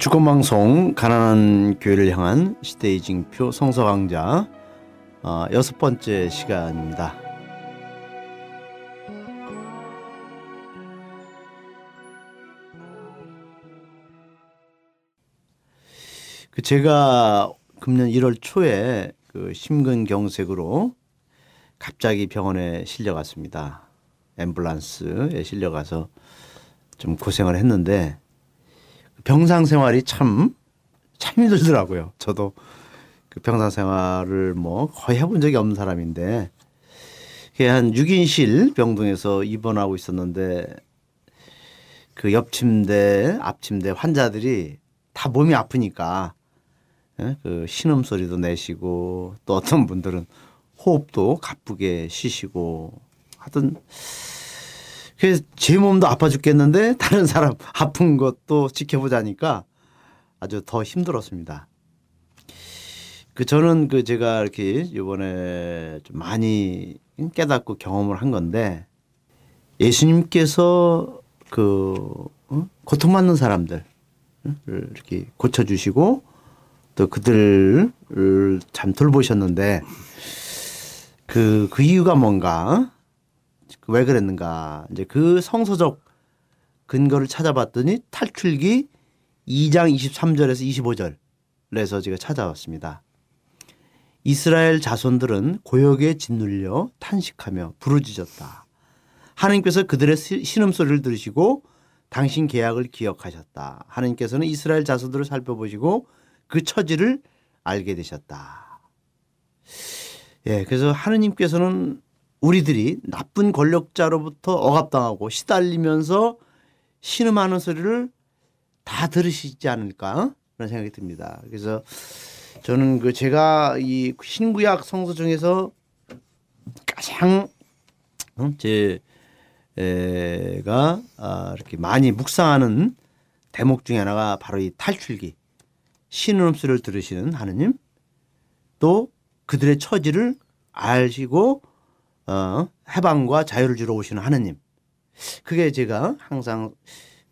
주권방송 가난한 교회를 향한 시대의 징표 성서 강좌 어, 여섯 번째 시간입니다. 그 제가 금년 1월 초에 그 심근경색으로 갑자기 병원에 실려갔습니다. 앰뷸런스에 실려가서 좀 고생을 했는데 병상 생활이 참, 참 힘들더라고요. 저도 그 병상 생활을 뭐 거의 해본 적이 없는 사람인데 한 6인실 병동에서 입원하고 있었는데 그 옆 침대, 앞 침대 환자들이 다 몸이 아프니까 예? 그 신음 소리도 내시고 또 어떤 분들은 호흡도 가쁘게 쉬시고 하던 그래서 제 몸도 아파 죽겠는데 다른 사람 아픈 것도 지켜보자니까 아주 더 힘들었습니다. 그 저는 그 제가 이렇게 이번에 좀 많이 깨닫고 경험을 한 건데 예수님께서 그 어? 고통받는 사람들 이렇게 고쳐주시고 또 그들을 참 돌보셨는데 그, 그 이유가 뭔가 왜 그랬는가 이제 그 성서적 근거를 찾아봤더니 탈출기 2장 23절에서 25절에서 제가 찾아왔습니다. 이스라엘 자손들은 고역에 짓눌려 탄식하며 부르짖었다. 하나님께서 그들의 신음소리를 들으시고 당신 계약을 기억하셨다. 하나님께서는 이스라엘 자손들을 살펴보시고 그 처지를 알게 되셨다. 예, 그래서 하느님께서는 우리들이 나쁜 권력자로부터 억압당하고 시달리면서 신음하는 소리를 다 들으시지 않을까 그런 생각이 듭니다. 그래서 저는 그 제가 이 신구약 성서 중에서 가장 제가 아, 이렇게 많이 묵상하는 대목 중에 하나가 바로 이 탈출기 신음 소리를 들으시는 하느님 또 그들의 처지를 아시고 어, 해방과 자유를 주러 오시는 하느님. 그게 제가 항상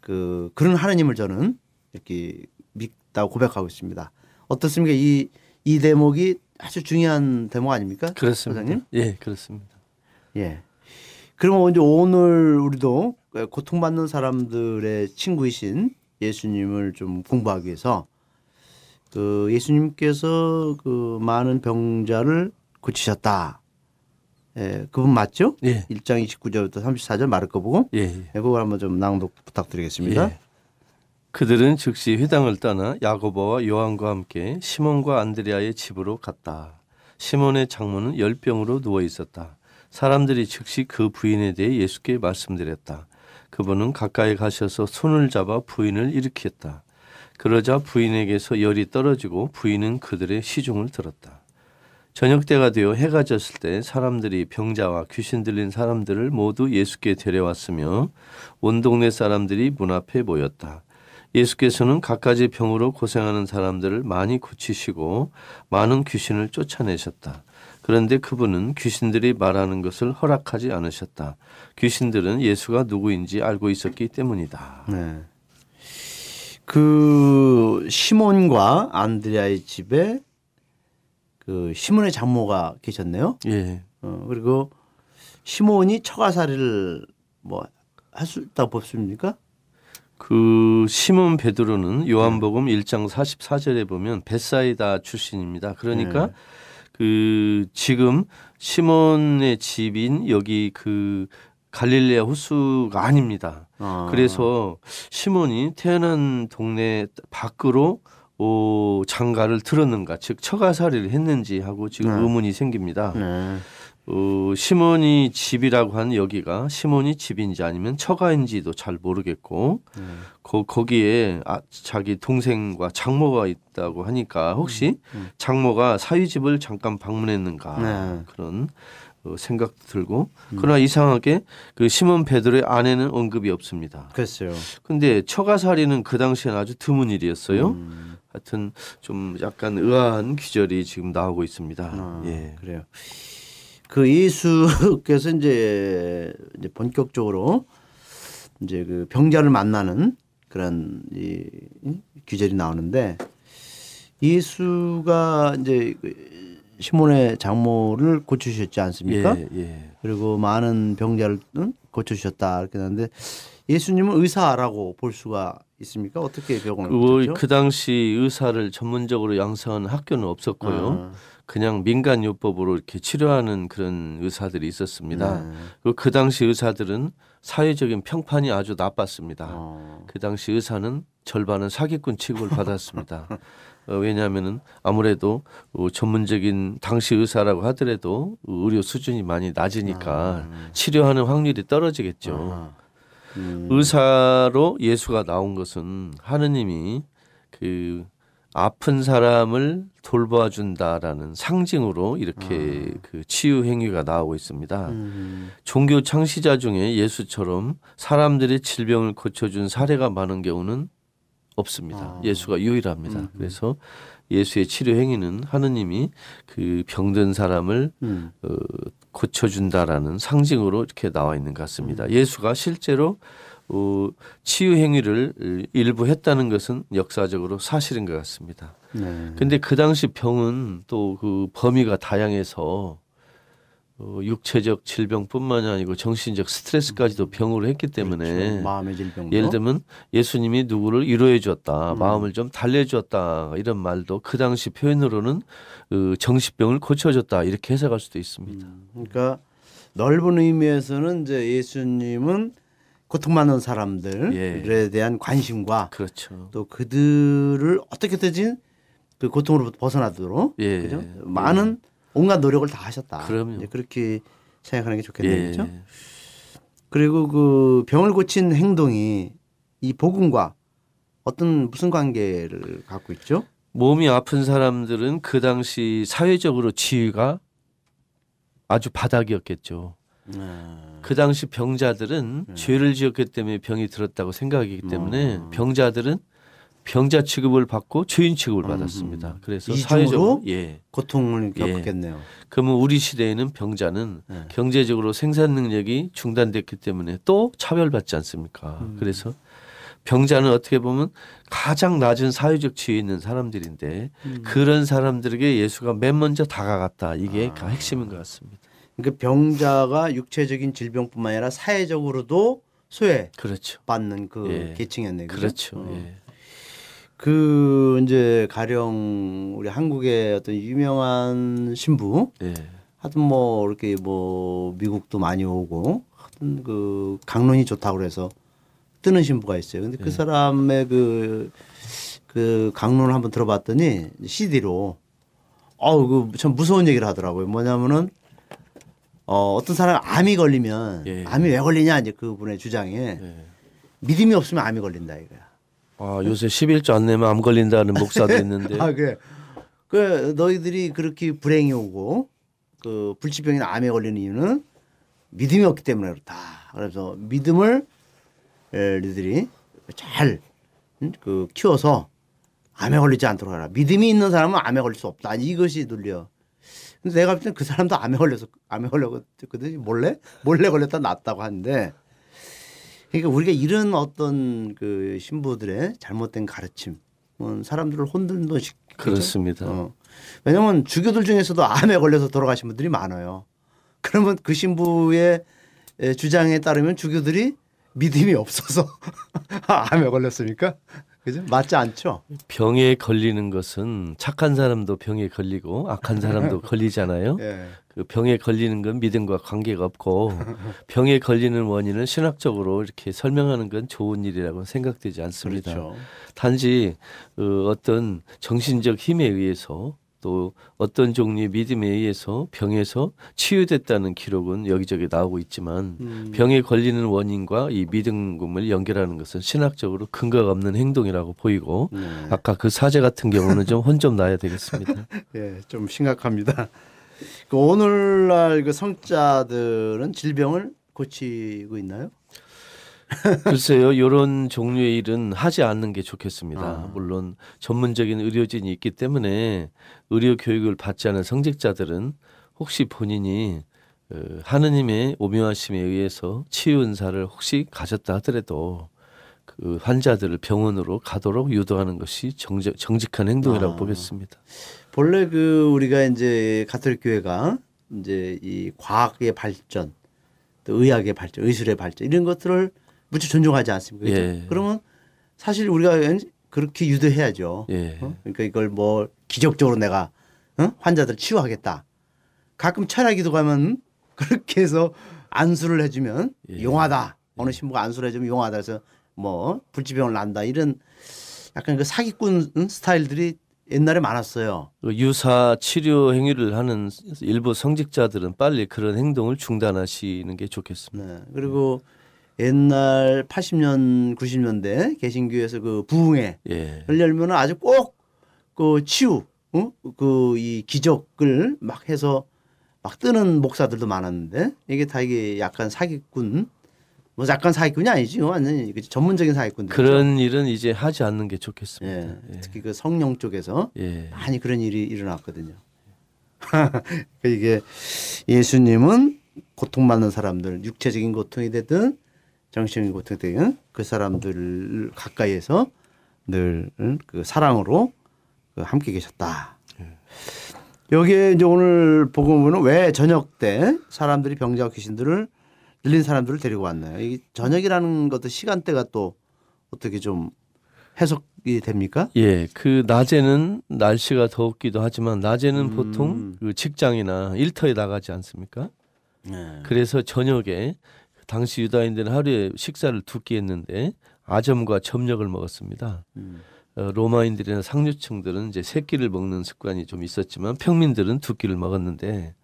그 그런 하느님을 저는 이렇게 믿다고 고백하고 있습니다. 어떻습니까? 이, 이 대목이 아주 중요한 대목 아닙니까? 그렇습니다. 소장님? 예, 그렇습니다. 예. 그러면 이제 오늘 우리도 고통받는 사람들의 친구이신 예수님을 좀 공부하기 위해서 그 예수님께서 그 많은 병자를 고치셨다. 예, 그분 맞죠? 예. 1장 29절부터 34절 마르코 보고 예, 예. 예, 그걸 한번 좀 낭독 부탁드리겠습니다. 예. 그들은 즉시 회당을 떠나 야고보와 요한과 함께 시몬과 안드레아의 집으로 갔다. 시몬의 장모는 열병으로 누워 있었다. 사람들이 즉시 그 부인에 대해 예수께 말씀드렸다. 그분은 가까이 가셔서 손을 잡아 부인을 일으켰다. 그러자 부인에게서 열이 떨어지고 부인은 그들의 시중을 들었다. 저녁 때가 되어 해가 졌을 때 사람들이 병자와 귀신 들린 사람들을 모두 예수께 데려왔으며 온 동네 사람들이 문 앞에 모였다. 예수께서는 갖가지 병으로 고생하는 사람들을 많이 고치시고 많은 귀신을 쫓아내셨다. 그런데 그분은 귀신들이 말하는 것을 허락하지 않으셨다. 귀신들은 예수가 누구인지 알고 있었기 때문이다. 네. 그 시몬과 안드레아의 집에 그 시몬의 장모가 계셨네요. 예. 어, 그리고 시몬이 처가살이를 뭐 할 수 있다고 보십니까? 그 시몬 베드로는 요한복음 1장 44절에 보면 베사이다 출신입니다. 그러니까 네. 그 지금 시몬의 집인 여기 그 갈릴레아 호수가 아닙니다. 어. 그래서 시몬이 태어난 동네 밖으로 오, 장가를 들었는가, 즉 처가살이를 했는지 하고 지금 네. 의문이 생깁니다. 네. 어, 시몬이 집이라고 하는 여기가 시몬이 집인지 아니면 처가인지도 잘 모르겠고 네. 거, 거기에 아, 자기 동생과 장모가 있다고 하니까 혹시 음. 장모가 사위 집을 잠깐 방문했는가 네. 그런 어, 생각도 들고 그러나 이상하게 그 시몬 베드로의 아내는 언급이 없습니다. 그랬어요. 근데 처가살이는 그 당시에는 아주 드문 일이었어요. 음. 하여튼 좀 약간 의아한 귀절이 지금 나오고 있습니다. 아, 예. 그래요. 그 예수께서 이제, 이제 본격적으로 이제 그 병자를 만나는 그런 이이 규절이 나오는데 예수가 이제 그 시몬의 장모를 고치셨지 않습니까? 예, 예. 그리고 많은 병자를 응? 고쳐주셨다 이렇게 하는데 예수님은 의사라고 볼 수가 있습니까? 어떻게 병을 그, 고쳤죠? 그 당시 의사를 전문적으로 양성하는 학교는 없었고요. 아. 그냥 민간 요법으로 이렇게 치료하는 그런 의사들이 있었습니다. 네. 그리고 그 당시 의사들은 사회적인 평판이 아주 나빴습니다. 어. 그 당시 의사는 절반은 사기꾼 취급을 받았습니다. 어, 왜냐하면은 아무래도 어, 전문적인 당시 의사라고 하더라도 의료 수준이 많이 낮으니까 치료하는 확률이 떨어지겠죠. 아하. 음. 의사로 예수가 나온 것은 하느님이 그 아픈 사람을 돌봐 준다라는 상징으로 이렇게 그 치유 행위가 나오고 있습니다. 음. 종교 창시자 중에 예수처럼 사람들의 질병을 고쳐준 사례가 많은 경우는 없습니다. 아. 예수가 유일합니다. 음. 그래서 예수의 치료 행위는 하느님이 그 병든 사람을 음. 어, 고쳐준다라는 상징으로 이렇게 나와 있는 것 같습니다. 음. 예수가 실제로 어, 치유 행위를 일부 했다는 것은 역사적으로 사실인 것 같습니다. 네. 근데 그 당시 병은 또 그 범위가 다양해서 어, 육체적 질병뿐만이 아니고 정신적 스트레스까지도 병으로 했기 때문에 그렇죠. 마음의 질병도 예를 들면 예수님이 누구를 위로해 주었다, 음. 마음을 좀 달래 주었다 이런 말도 그 당시 표현으로는 그 정신병을 고쳐 줬다 이렇게 해석할 수도 있습니다. 음, 그러니까 넓은 의미에서는 이제 예수님은 고통받는 사람들에 예. 대한 관심과 그렇죠. 또 그들을 어떻게든지 그 고통으로부터 벗어나도록 예. 그죠? 많은 온갖 노력을 다 하셨다. 그럼요. 그렇게 생각하는 게 좋겠네요. 예. 그렇죠? 그리고 그 병을 고친 행동이 이 복음과 어떤 무슨 관계를 갖고 있죠? 몸이 아픈 사람들은 그 당시 사회적으로 지위가 아주 바닥이었겠죠. 그 당시 병자들은 네. 죄를 지었기 때문에 병이 들었다고 생각하기 때문에 음. 병자들은 병자 취급을 받고 죄인 취급을 음, 받았습니다. 음. 그래서? 사회적으로 예. 고통을 예. 겪겠네요. 그러면 우리 시대에는 병자는 네. 경제적으로 생산 능력이 중단됐기 때문에 또 차별받지 않습니까? 음. 그래서 병자는 어떻게 보면 가장 낮은 사회적 지위에 있는 사람들인데 음. 그런 사람들에게 예수가 맨 먼저 다가갔다. 이게 아. 가 핵심인 것 같습니다. 그러니까 병자가 육체적인 질병뿐만 아니라 사회적으로도 소외받는 그렇죠. 그 예. 계층이었네요. 그죠? 그렇죠. 어. 예. 그 이제 가령 우리 한국의 어떤 유명한 신부 예. 하여튼 뭐 이렇게 뭐 미국도 많이 오고 하여튼 그 강론이 좋다고 그래서 뜨는 신부가 있어요. 근데 그 예. 사람의 그, 그 강론을 한번 들어봤더니 CD로 어우 그참 무서운 얘기를 하더라고요. 뭐냐면은 어 어떤 사람 암이 걸리면 예. 암이 왜 걸리냐 이제 그분의 주장에 예. 믿음이 없으면 암이 걸린다 이거야. 아, 요새 11조 안 내면 암 걸린다는 목사도 있는데. 아 그래. 그 너희들이 그렇게 불행이 오고 그 불치병이나 암에 걸리는 이유는 믿음이 없기 때문에 그렇다. 그래서 믿음을 에, 너희들이 잘 음, 그 키워서 암에 걸리지 않도록 하라. 믿음이 있는 사람은 암에 걸릴 수 없다. 이것이 논리야. 근데 내가 볼 때는 그 사람도 암에 걸려서 암에 걸렸거든. 몰래 몰래 걸렸다 낫다고 하는데 그러니까 우리가 이런 어떤 그 신부들의 잘못된 가르침, 어, 사람들을 혼돈도 시키죠. 그렇습니다. 어. 왜냐면 주교들 중에서도 암에 걸려서 돌아가신 분들이 많아요. 그러면 그 신부의 에, 주장에 따르면 주교들이 믿음이 없어서 암에 걸렸습니까? 그죠? 맞지 않죠? 병에 걸리는 것은 착한 사람도 병에 걸리고 악한 사람도 걸리잖아요. 예. 그 병에 걸리는 건 믿음과 관계가 없고 병에 걸리는 원인을 신학적으로 이렇게 설명하는 건 좋은 일이라고 생각되지 않습니다. 그렇죠. 단지 어, 어떤 정신적 힘에 의해서 또 어떤 종류의 믿음에 의해서 병에서 치유됐다는 기록은 여기저기 나오고 있지만 음. 병에 걸리는 원인과 이 믿음을 연결하는 것은 신학적으로 근거가 없는 행동이라고 보이고 네. 아까 그 사제 같은 경우는 좀 혼 좀 나야 되겠습니다. 예, 좀 심각합니다. 그 오늘날 그 성자들은 질병을 고치고 있나요? 글쎄요, 이런 종류의 일은 하지 않는 게 좋겠습니다. 아. 물론 전문적인 의료진이 있기 때문에 의료 교육을 받지 않은 성직자들은 혹시 본인이 어, 하느님의 오묘하심에 의해서 치유 은사를 혹시 가졌다 하더라도 그 환자들을 병원으로 가도록 유도하는 것이 정직, 정직한 행동이라고 아. 보겠습니다. 본래 그 우리가 이제 가톨릭 교회가 이제 이 과학의 발전, 또 의학의 발전, 의술의 발전 이런 것들을 무척 존중하지 않습니까? 그죠? 예. 그러면 사실 우리가 그렇게 유도해야죠. 예. 어? 그러니까 이걸 뭐 기적적으로 내가 어? 환자들 치유하겠다. 가끔 철학기도 가면 그렇게 해서 안수를 해주면 예. 용하다. 어느 신부가 안수를 해주면 용하다. 그래서 뭐 불치병을 난다. 이런 약간 그 사기꾼 응? 스타일들이 옛날에 많았어요. 그 유사 치료 행위를 하는 일부 성직자들은 빨리 그런 행동을 중단하시는 게 좋겠습니다. 네. 그리고 옛날 80년, 90년대 개신교에서 그 부흥회 예. 를 열면 아주 꼭 그 치유, 어? 그이 기적을 막 해서 막 뜨는 목사들도 많았는데 이게 다 이게 약간 사기꾼, 뭐 약간 사기꾼이 아니지, 완전히 그 전문적인 사기꾼들. 그런 일은 이제 하지 않는 게 예, 좋겠습니다. 예. 특히 그 성령 쪽에서 예. 많이 그런 일이 일어났거든요. 이게 예수님은 고통받는 사람들, 육체적인 고통이 되든 고통이 되든 그 사람들을 가까이에서 늘 그 사랑으로 그 함께 계셨다. 여기에 이제 오늘 복음은 왜 저녁 때 사람들이 병자와 귀신들을 들린 사람들을 데리고 왔나요? 이 저녁이라는 것도 시간대가 또 어떻게 좀 해석이 됩니까? 예, 그 낮에는 날씨가 덥기도 하지만 낮에는 음. 보통 그 직장이나 일터에 나가지 않습니까? 네. 그래서 저녁에 당시 유다인들은 하루에 식사를 두 끼 했는데 아점과 점력을 먹었습니다. 음. 어, 로마인들이나 상류층들은 이제 세 끼를 먹는 습관이 좀 있었지만 평민들은 두 끼를 먹었는데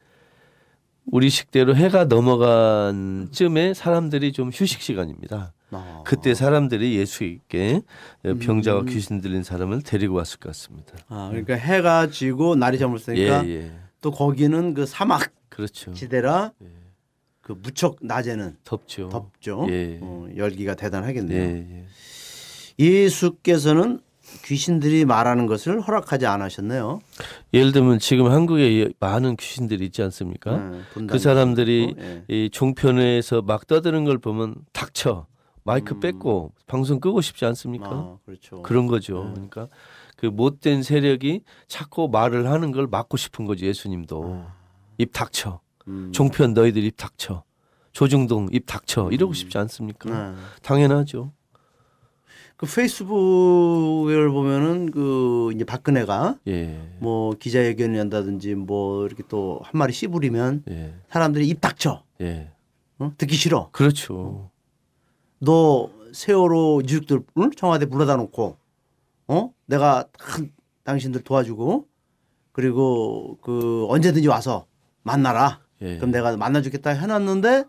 우리 식대로 해가 넘어간 쯤에 사람들이 좀 휴식 시간입니다. 아. 그때 사람들이 예수께 음. 병자와 귀신 들린 사람을 데리고 왔을 것 같습니다. 아, 그러니까 해가 지고 날이 저물었으니까 예, 예. 또 거기는 그 사막 그렇죠. 지대라 예. 그 무척 낮에는 덥죠. 덥죠. 예. 어, 열기가 대단하겠네요. 예, 예. 예 수께서는 귀신들이 말하는 것을 허락하지 않으셨네요. 예를 들면 지금 한국에 많은 귀신들이 있지 않습니까? 네, 그 사람들이 예. 이 종편에서 막 떠드는 걸 보면 닥쳐 마이크 음. 뺏고 방송 끄고 싶지 않습니까? 아, 그렇죠. 그런 거죠. 네. 그러니까 그 못된 세력이 자꾸 말을 하는 걸 막고 싶은 거죠. 예수님도 입 닥쳐. 음. 종편 너희들 입 닥쳐. 조중동 입 닥쳐. 이러고 싶지 않습니까? 네. 당연하죠. 그 페이스북을 보면은 그 이제 박근혜가 예. 뭐 기자회견을 한다든지 뭐 이렇게 또 한 마리 씨부리면 예. 사람들이 입 닥쳐. 예. 어? 듣기 싫어. 그렇죠. 너 세월호 유족들 응? 청와대 불러다 놓고 어 내가 다 당신들 도와주고 그리고 그 언제든지 와서 만나라 예. 그럼 내가 만나주겠다 해놨는데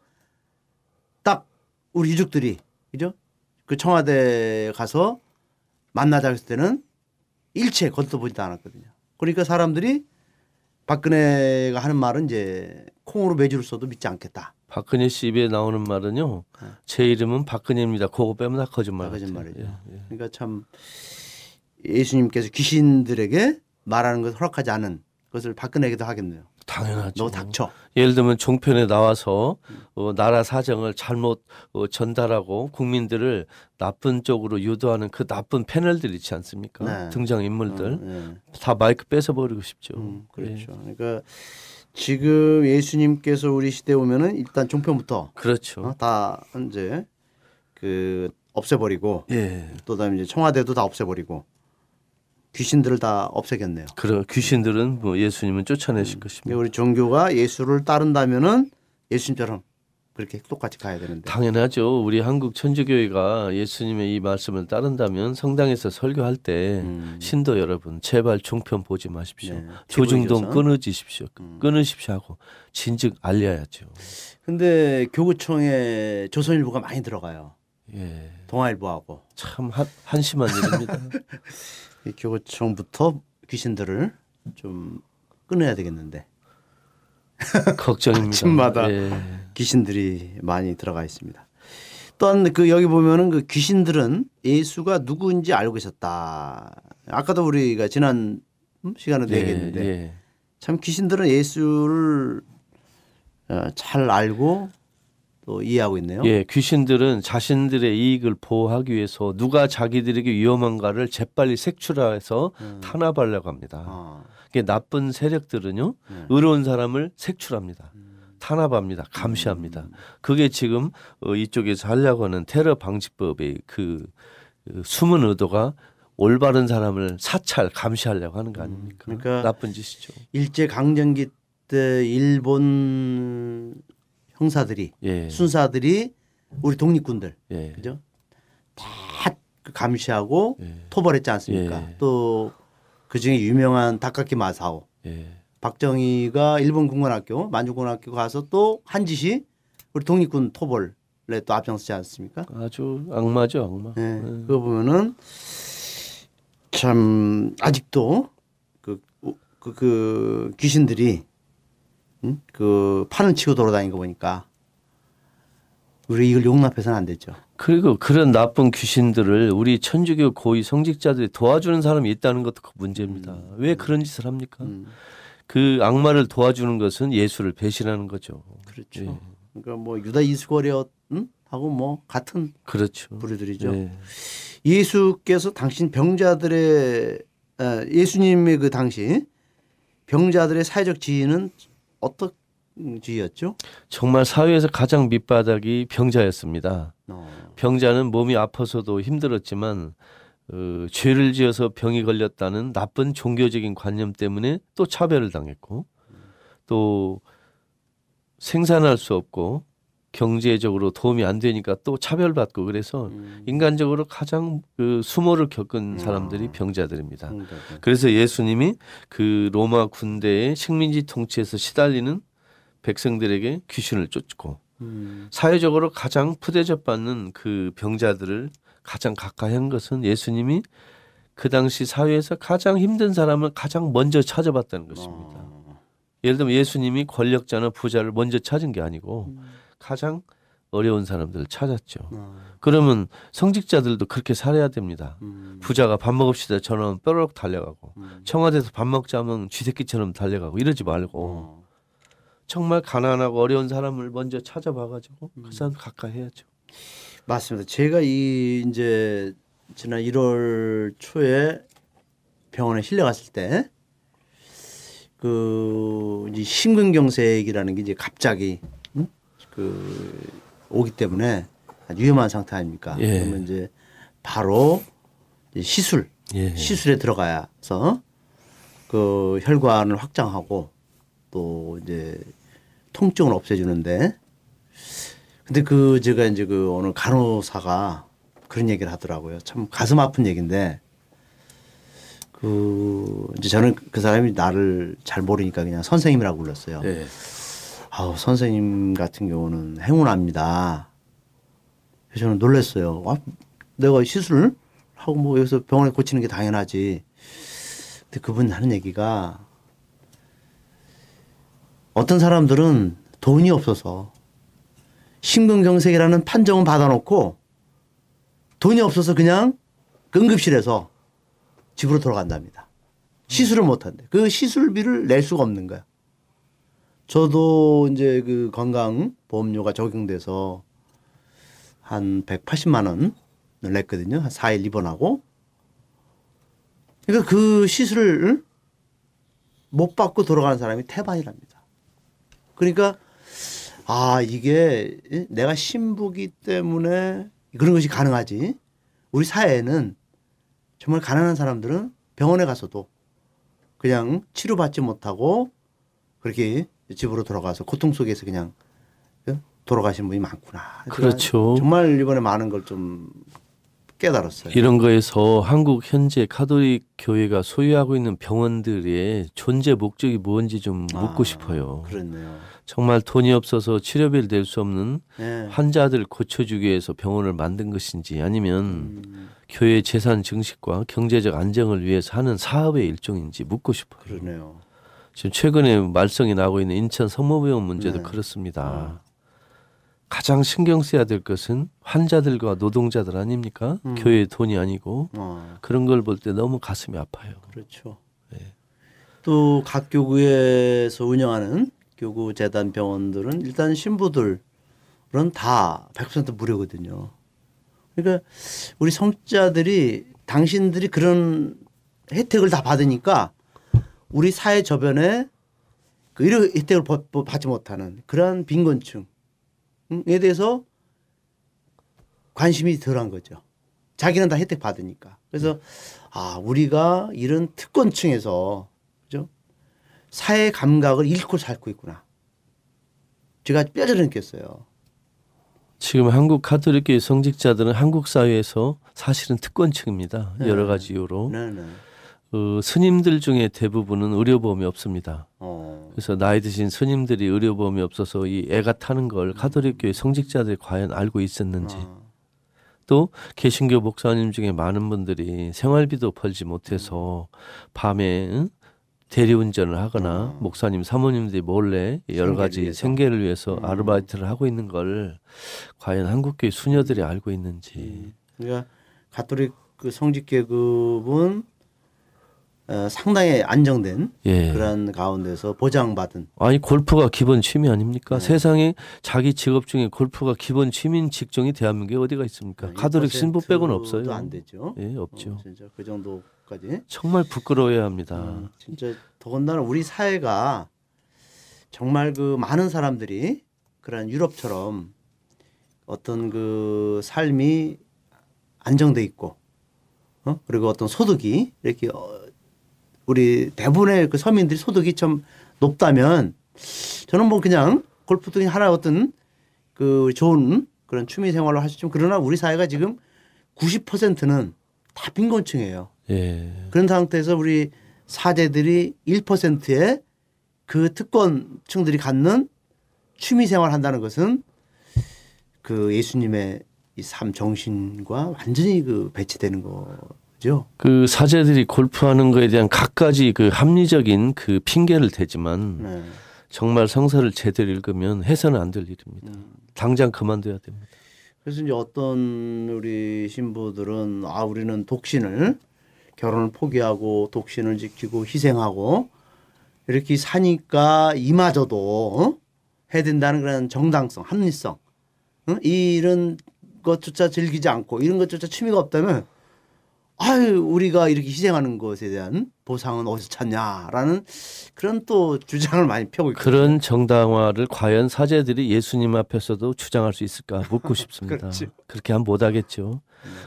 딱 우리 유족들이 그죠 그 청와대 가서 만나자 했을 때는 일체 걷어보지도 않았거든요 그러니까 사람들이 박근혜가 하는 말은 이제 콩으로 매주를 써도 믿지 않겠다 박근혜 씨 입에 나오는 말은요. 네. 제 이름은 박근혜입니다. 그거 빼면 다 거짓말. 다. 거짓말이죠. 예, 예. 그러니까 참 예수님께서 귀신들에게 말하는 것을 허락하지 않은 것을 박근혜에게도 하겠네요. 당연하죠. 너 닥쳐. 예를 들면 종편에 나와서 어, 나라 사정을 잘못 어, 전달하고 국민들을 나쁜 쪽으로 유도하는 그 나쁜 패널들 있지 않습니까? 네. 등장 인물들 어, 예. 다 마이크 뺏어버리고 싶죠. 음, 예. 그렇죠. 그러니까 지금 예수님께서 우리 시대에 오면은 일단 종편부터 그렇죠. 어, 다 이제 그 없애버리고 예. 또 다음에 이제 청와대도 다 없애버리고 귀신들을 다 없애겠네요. 그런 귀신들은 뭐 예수님은 쫓아내실 것입니다. 그러니까 우리 종교가 예수를 따른다면은 예수님처럼 그렇게 똑같이 가야 되는데. 당연하죠. 우리 한국 천주교회가 예수님의 이 말씀을 따른다면 성당에서 설교할 때 음. 신도 여러분 제발 종편 보지 마십시오. 네, 조중동. 끊어지십시오. 음. 끊으십시오 하고 진즉 알려야죠. 근데 교구청에 조선일보가 많이 들어가요. 예. 동아일보하고 참 한, 한심한 일입니다. 이 교구청부터 귀신들을 좀 끊어야 되겠는데 걱정입니다. 아침마다. 예. 귀신들이 많이 들어가 있습니다. 또한 그 여기 보면은 그 귀신들은 예수가 누구인지 알고 계셨다. 아까도 우리가 지난 음? 시간에도 예, 얘기했는데 참 예. 귀신들은 예수를 어, 잘 알고 또 이해하고 있네요. 예, 귀신들은 자신들의 이익을 보호하기 위해서 누가 자기들에게 위험한가를 재빨리 색출해서 음. 탄압하려고 합니다. 아, 이게 나쁜 세력들은요, 네. 의로운 사람을 색출합니다. 음. 탄압합니다. 감시합니다. 그게 지금 어, 이쪽에서 하려고 하는 테러 방지법의 그, 그 숨은 의도가 올바른 사람을 사찰 감시하려고 하는 거 아닙니까? 그러니까 나쁜 짓이죠. 일제 강점기 때 일본 형사들이 예. 순사들이 우리 독립군들 예. 그죠? 다그 감시하고 예. 토벌했지 않습니까? 예. 또 그중에 유명한 다카키 마사오 예. 박정희가 일본 군관학교 만주군학교 가서 또 한 짓이 우리 독립군 토벌에 또 앞장서지 않습니까? 아주 악마죠, 악마. 네. 예. 그거 보면은 참 아직도 그, 그, 그 귀신들이 응? 그 판을 치고 돌아다니는 거 보니까 우리 이걸 용납해서는 안 되죠. 그리고 그런 나쁜 귀신들을 우리 천주교 고위 성직자들이 도와주는 사람이 있다는 것도 그 문제입니다. 왜 그런 짓을 합니까? 음, 그 악마를 도와주는 것은 예수를 배신하는 거죠. 그렇죠. 예. 그러니까 뭐 유다 이스거리엇 응? 하고 뭐 같은 그렇죠. 부류들이죠. 예. 예수께서 당신 병자들의 에, 예수님의 그 당시 병자들의 사회적 지위는 어떤 지위였죠? 정말 사회에서 가장 밑바닥이 병자였습니다. 어. 병자는 몸이 아파서도 힘들었지만 어, 죄를 지어서 병이 걸렸다는 나쁜 종교적인 관념 때문에 또 차별을 당했고 또 생산할 수 없고 경제적으로 도움이 안 되니까 또 차별받고 그래서 음. 인간적으로 가장 그 수모를 겪은 아. 사람들이 병자들입니다. 병자들. 그래서 예수님이 그 로마 군대의 식민지 통치에서 시달리는 백성들에게 귀신을 쫓고 음. 사회적으로 가장 푸대접받는 그 병자들을 가장 가까이 한 것은 예수님이 그 당시 사회에서 가장 힘든 사람을 가장 먼저 찾아봤다는 것입니다. 어. 예를 들면 예수님이 권력자나 부자를 먼저 찾은 게 아니고 음. 가장 어려운 사람들을 찾았죠. 어. 그러면 성직자들도 그렇게 살아야 됩니다. 음. 부자가 밥 먹읍시다 저는 뾰로록 달려가고 음. 청와대에서 밥 먹자면 쥐새끼처럼 달려가고 이러지 말고 어. 정말 가난하고 어려운 사람을 먼저 찾아봐가지고 음. 그 사람 가까이 해야죠. 맞습니다. 제가 이 이제 지난 1월 초에 병원에 실려 갔을 때 그 이제 심근경색이라는 게 이제 갑자기 응? 그 오기 때문에 위험한 상태 아닙니까? 예. 그러면 이제 바로 시술 예. 시술에 들어가서 그 혈관을 확장하고 또 이제 통증을 없애주는데 근데 그 제가 이제 그 오늘 간호사가 그런 얘기를 하더라고요. 참 가슴 아픈 얘기인데 그 이제 저는 그 사람이 나를 잘 모르니까 그냥 선생님이라고 불렀어요. 예. 아우 선생님 같은 경우는 행운합니다. 저는 놀랐어요. 아, 내가 시술을 하고 뭐 여기서 병원에 고치는 게 당연하지. 근데 그분 하는 얘기가 어떤 사람들은 돈이 없어서 심근경색이라는 판정은 받아놓고 돈이 없어서 그냥 그 응급실에서 집으로 돌아간답니다. 시술을 못한대. 그 시술비를 낼 수가 없는 거야. 저도 이제 그 건강 보험료가 적용돼서 한 180만 원을 냈거든요. 한 4일 입원하고. 그러니까 그 시술을 못 받고 돌아가는 사람이 태반이랍니다. 그러니까 아 이게 내가 신부기 때문에 그런 것이 가능하지. 우리 사회에는 정말 가난한 사람들은 병원에 가서도 그냥 치료받지 못하고 그렇게 집으로 돌아가서 고통 속에서 그냥 어? 돌아가신 분이 많구나. 그렇죠. 정말 이번에 많은 걸 좀 깨달았어요. 이런 거에서 한국 현재 카톨릭 교회가 소유하고 있는 병원들의 존재 목적이 뭔지 좀 묻고 아, 싶어요. 그렇네요. 정말 돈이 없어서 치료비를 낼 수 없는 네. 환자들 고쳐주기 위해서 병원을 만든 것인지 아니면 음, 교회 재산 증식과 경제적 안정을 위해서 하는 사업의 일종인지 묻고 싶어요. 그러네요. 지금 최근에 말썽이 나고 있는 인천 성모병원 문제도 네. 그렇습니다. 가장 신경 써야 될 것은 환자들과 노동자들 아닙니까? 음. 교회의 돈이 아니고 어, 그런 걸 볼 때 너무 가슴이 아파요. 그렇죠. 네. 또각 교구에서 운영하는 교구 재단 병원들은 일단 신부들을 다100% 무료거든요. 그러니까 우리 성자들이 당신들이 그런 혜택을 다 받으니까 우리 사회 저변에 그 이런 혜택을 받- 받지 못하는 그러한 빈곤층에 대해서 관심이 덜한 거죠. 자기는 다 혜택 받으니까. 그래서 아 우리가 이런 특권층에서 그죠 사회 감각을 잃고 살고 있구나. 제가 뼈저리 느꼈어요. 지금 한국 가톨릭교회 성직자들은 한국 사회에서 사실은 특권층입니다. 네. 여러 가지 이유로 네 네. 어, 스님들 중에 대부분은 의료보험이 없습니다. 어. 그래서 나이 드신 스님들이 의료보험이 없어서 이 애가 타는 걸 가톨릭교회 성직자들이 과연 알고 있었는지 어. 또 개신교 목사님 중에 많은 분들이 생활비도 벌지 못해서 밤에 응? 대리운전을 하거나 목사님 사모님들이 몰래 여러 가지 위해서. 생계를 위해서 음. 아르바이트를 하고 있는 걸 과연 한국교회 수녀들이 알고 있는지 그러니까 가톨릭 그 성직 계급은 어, 상당히 안정된 예. 그런 가운데서 보장받은 아니 골프가 기본 취미 아닙니까? 네. 세상에 자기 직업 중에 골프가 기본 취미인 직종이 대한민국에 어디가 있습니까? 가톨릭 신부 빼고는 1%도 없어요. 안 되죠. 예, 없죠. 어, 진짜 그 정도까지. 정말 부끄러워야 합니다. 음, 진짜 더군다나 우리 사회가 정말 그 많은 사람들이 그런 유럽처럼 어떤 그 삶이 안정돼 있고 어? 그리고 어떤 소득이 이렇게 어, 우리 대부분의 그 서민들이 소득이 좀 높다면 저는 뭐 그냥 골프도 그냥 하나 어떤 그 좋은 그런 취미 할수 있지만 그러나 우리 사회가 지금 90%는 다 빈곤층이에요. 예. 그런 상태에서 우리 사제들이 1%의 그 특권층들이 갖는 취미 생활을 한다는 것은 그 예수님의 이 삶 정신과 완전히 그 배치되는 거 죠. 그 사제들이 골프하는 거에 대한 갖가지 그 합리적인 그 핑계를 대지만 네. 정말 성서를 제대로 읽으면 해서는 안 될 일입니다. 음. 당장 그만둬야 됩니다. 그래서 이제 어떤 우리 신부들은 아 우리는 독신을 결혼을 포기하고 독신을 지키고 희생하고 이렇게 사니까 이마저도 어? 해야 된다는 그런 정당성, 합리성 어? 이런 것조차 즐기지 않고 이런 것조차 취미가 없다면 아유 우리가 이렇게 희생하는 것에 대한 보상은 어디서 찾냐라는 그런 또 주장을 많이 펴고 있거든요. 그런 정당화를 과연 사제들이 예수님 앞에서도 주장할 수 있을까 묻고 싶습니다. 그렇지. 그렇게 하면 못 하겠죠.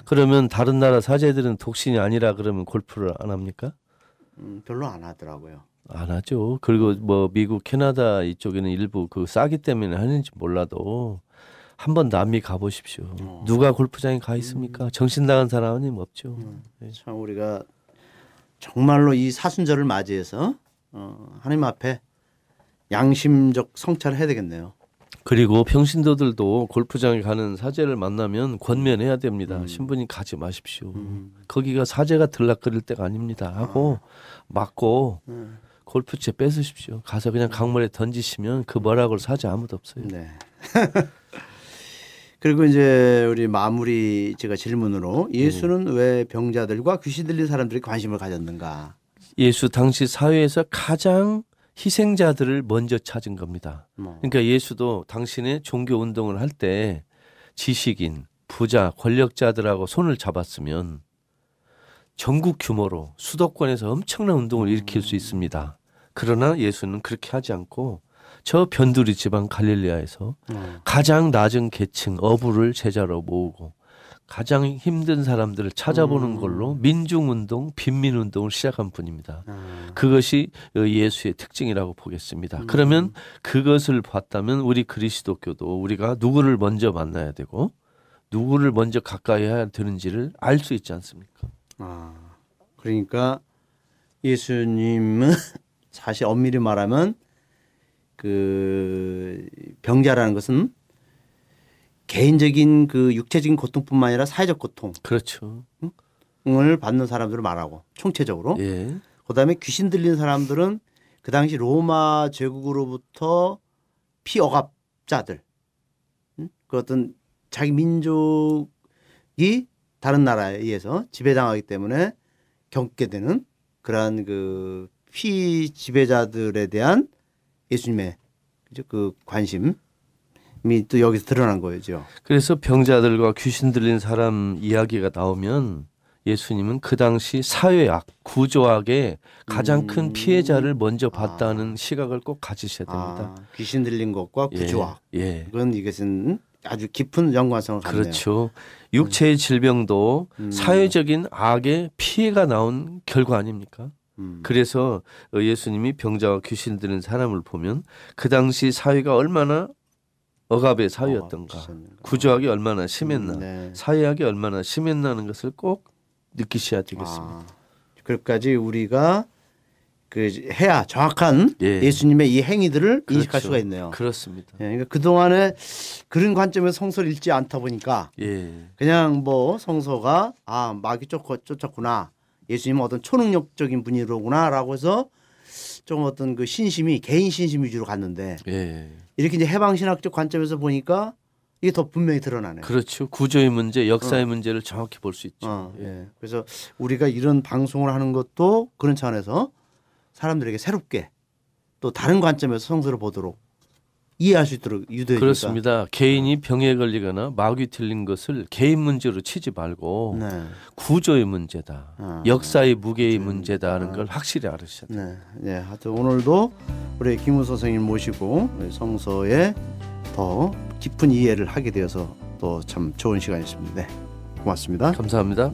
그러면 다른 나라 사제들은 독신이 아니라 그러면 골프를 안 합니까? 음, 별로 안 하더라고요. 안 하죠. 그리고 뭐 미국, 캐나다 이쪽에는 일부 그 싸기 때문에 하는지 몰라도 한번 남미 가보십시오. 어. 누가 골프장에 가 있습니까? 정신 나간 사람은 없죠. 네. 참 우리가 정말로 이 사순절을 맞이해서 어, 하나님 앞에 양심적 성찰을 해야 되겠네요. 그리고 평신도들도 골프장에 가는 사제를 만나면 권면해야 됩니다. 신부님 가지 마십시오. 거기가 사제가 들락거릴 때가 아닙니다. 하고 맞고 음. 골프채 뺏으십시오. 가서 그냥 강물에 던지시면 그 뭐라고 사제 아무도 없어요. 네. 그리고 이제 우리 마무리 제가 질문으로 예수는 왜 병자들과 귀신 들린 사람들이 관심을 가졌는가? 예수 당시 사회에서 가장 희생자들을 먼저 찾은 겁니다. 뭐. 그러니까 예수도 당신의 종교 운동을 할 때 지식인, 부자, 권력자들하고 손을 잡았으면 전국 규모로 수도권에서 엄청난 운동을 일으킬 수 있습니다. 그러나 예수는 그렇게 하지 않고 저 변두리 지방 갈릴리아에서 어. 가장 낮은 계층 어부를 제자로 모으고 가장 힘든 사람들을 찾아보는 걸로 민중운동, 빈민운동을 시작한 분입니다. 아, 그것이 예수의 특징이라고 보겠습니다. 그러면 그것을 봤다면 우리 그리스도교도 우리가 누구를 먼저 만나야 되고 누구를 먼저 가까이 해야 되는지를 알 수 있지 않습니까? 아, 그러니까 예수님은 사실 엄밀히 말하면 그 병자라는 것은 개인적인 그 육체적인 고통뿐만 아니라 사회적 고통을 그렇죠. 받는 사람들을 말하고 총체적으로 예. 그다음에 귀신 들린 사람들은 그 당시 로마 제국으로부터 피억압자들 응? 그 어떤 자기 민족이 다른 나라에 의해서 지배당하기 때문에 겪게 되는 그러한 그 피 지배자들에 대한 예수님의 그죠? 그 관심 또 여기서 드러난 거죠. 그래서 병자들과 귀신 들린 사람 이야기가 나오면 예수님은 그 당시 사회악, 구조악의 가장 큰 음. 피해자를 먼저 봤다는 시각을 꼭 가지셔야 됩니다. 아, 귀신 들린 것과 예, 구조학. 예. 그건 이것은 아주 깊은 연관성을 갖네요. 그렇죠. 육체의 질병도 음. 사회적인 악의 피해가 나온 결과 아닙니까? 음. 그래서 어, 예수님이 병자와 귀신 들린 사람을 보면 그 당시 사회가 얼마나 억압의 사회였던가. 구조학이 얼마나 심했나, 음, 네. 사회학이 얼마나 심했나는 것을 꼭 느끼셔야 되겠습니다. 아, 그까지 우리가 그 해야 정확한 예. 예. 수님의이 행위들을 인식할 그렇죠. 수가 있네요. 그렇습니다. 예, 그러니까 그 동안에 그런 관점에서 성서를 읽지 않다 보니까 예, 그냥 뭐 성서가 아 마귀 쫓, 쫓았구나 예수님은 어떤 초능력적인 분이로구나라고 해서 좀 어떤 그 신심이 개인 신심 위주로 갔는데 예, 이렇게 이제 해방 신학적 관점에서 보니까 이게 더 분명히 드러나네요. 그렇죠. 구조의 문제, 역사의 문제를 정확히 볼 수 있죠. 어, 예. 예. 그래서 우리가 이런 방송을 하는 것도 그런 차원에서 사람들에게 새롭게 또 다른 관점에서 성서를 보도록 이해할 수 있도록 유도해 그렇습니다. 개인이 병에 걸리거나 마귀 틀린 것을 개인 문제로 치지 말고 네. 구조의 문제다, 아, 역사의 무게의 문제다는 걸 확실히 알으셔야 돼요. 네. 네. 하여튼 오늘도 우리 김우 선생님 모시고 성서에 더 깊은 이해를 하게 되어서 또 참 좋은 시간이었습니다. 네. 고맙습니다. 감사합니다.